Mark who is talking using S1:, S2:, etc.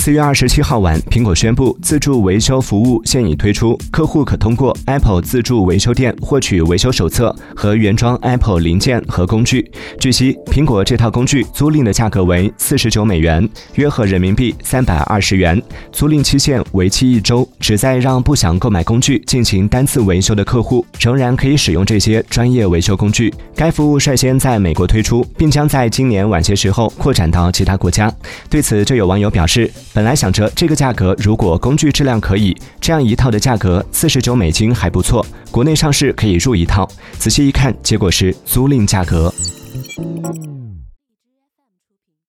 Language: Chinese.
S1: 四月二十七号晚，苹果宣布自助维修服务现已推出，客户可通过 Apple 自助维修店获取维修手册和原装 Apple 零件和工具。据悉，苹果这套工具租赁的价格为四十九美元，约合人民币三百二十元，租赁期限为期一周，旨在让不想购买工具进行单次维修的客户仍然可以使用这些专业维修工具。该服务率先在美国推出，并将在今年晚些时候扩展到其他国家。对此，就有网友表示，本来想着这个价格，如果工具质量可以，这样一套的价格四十九美金还不错，国内上市可以入一套。仔细一看，结果是租赁价格。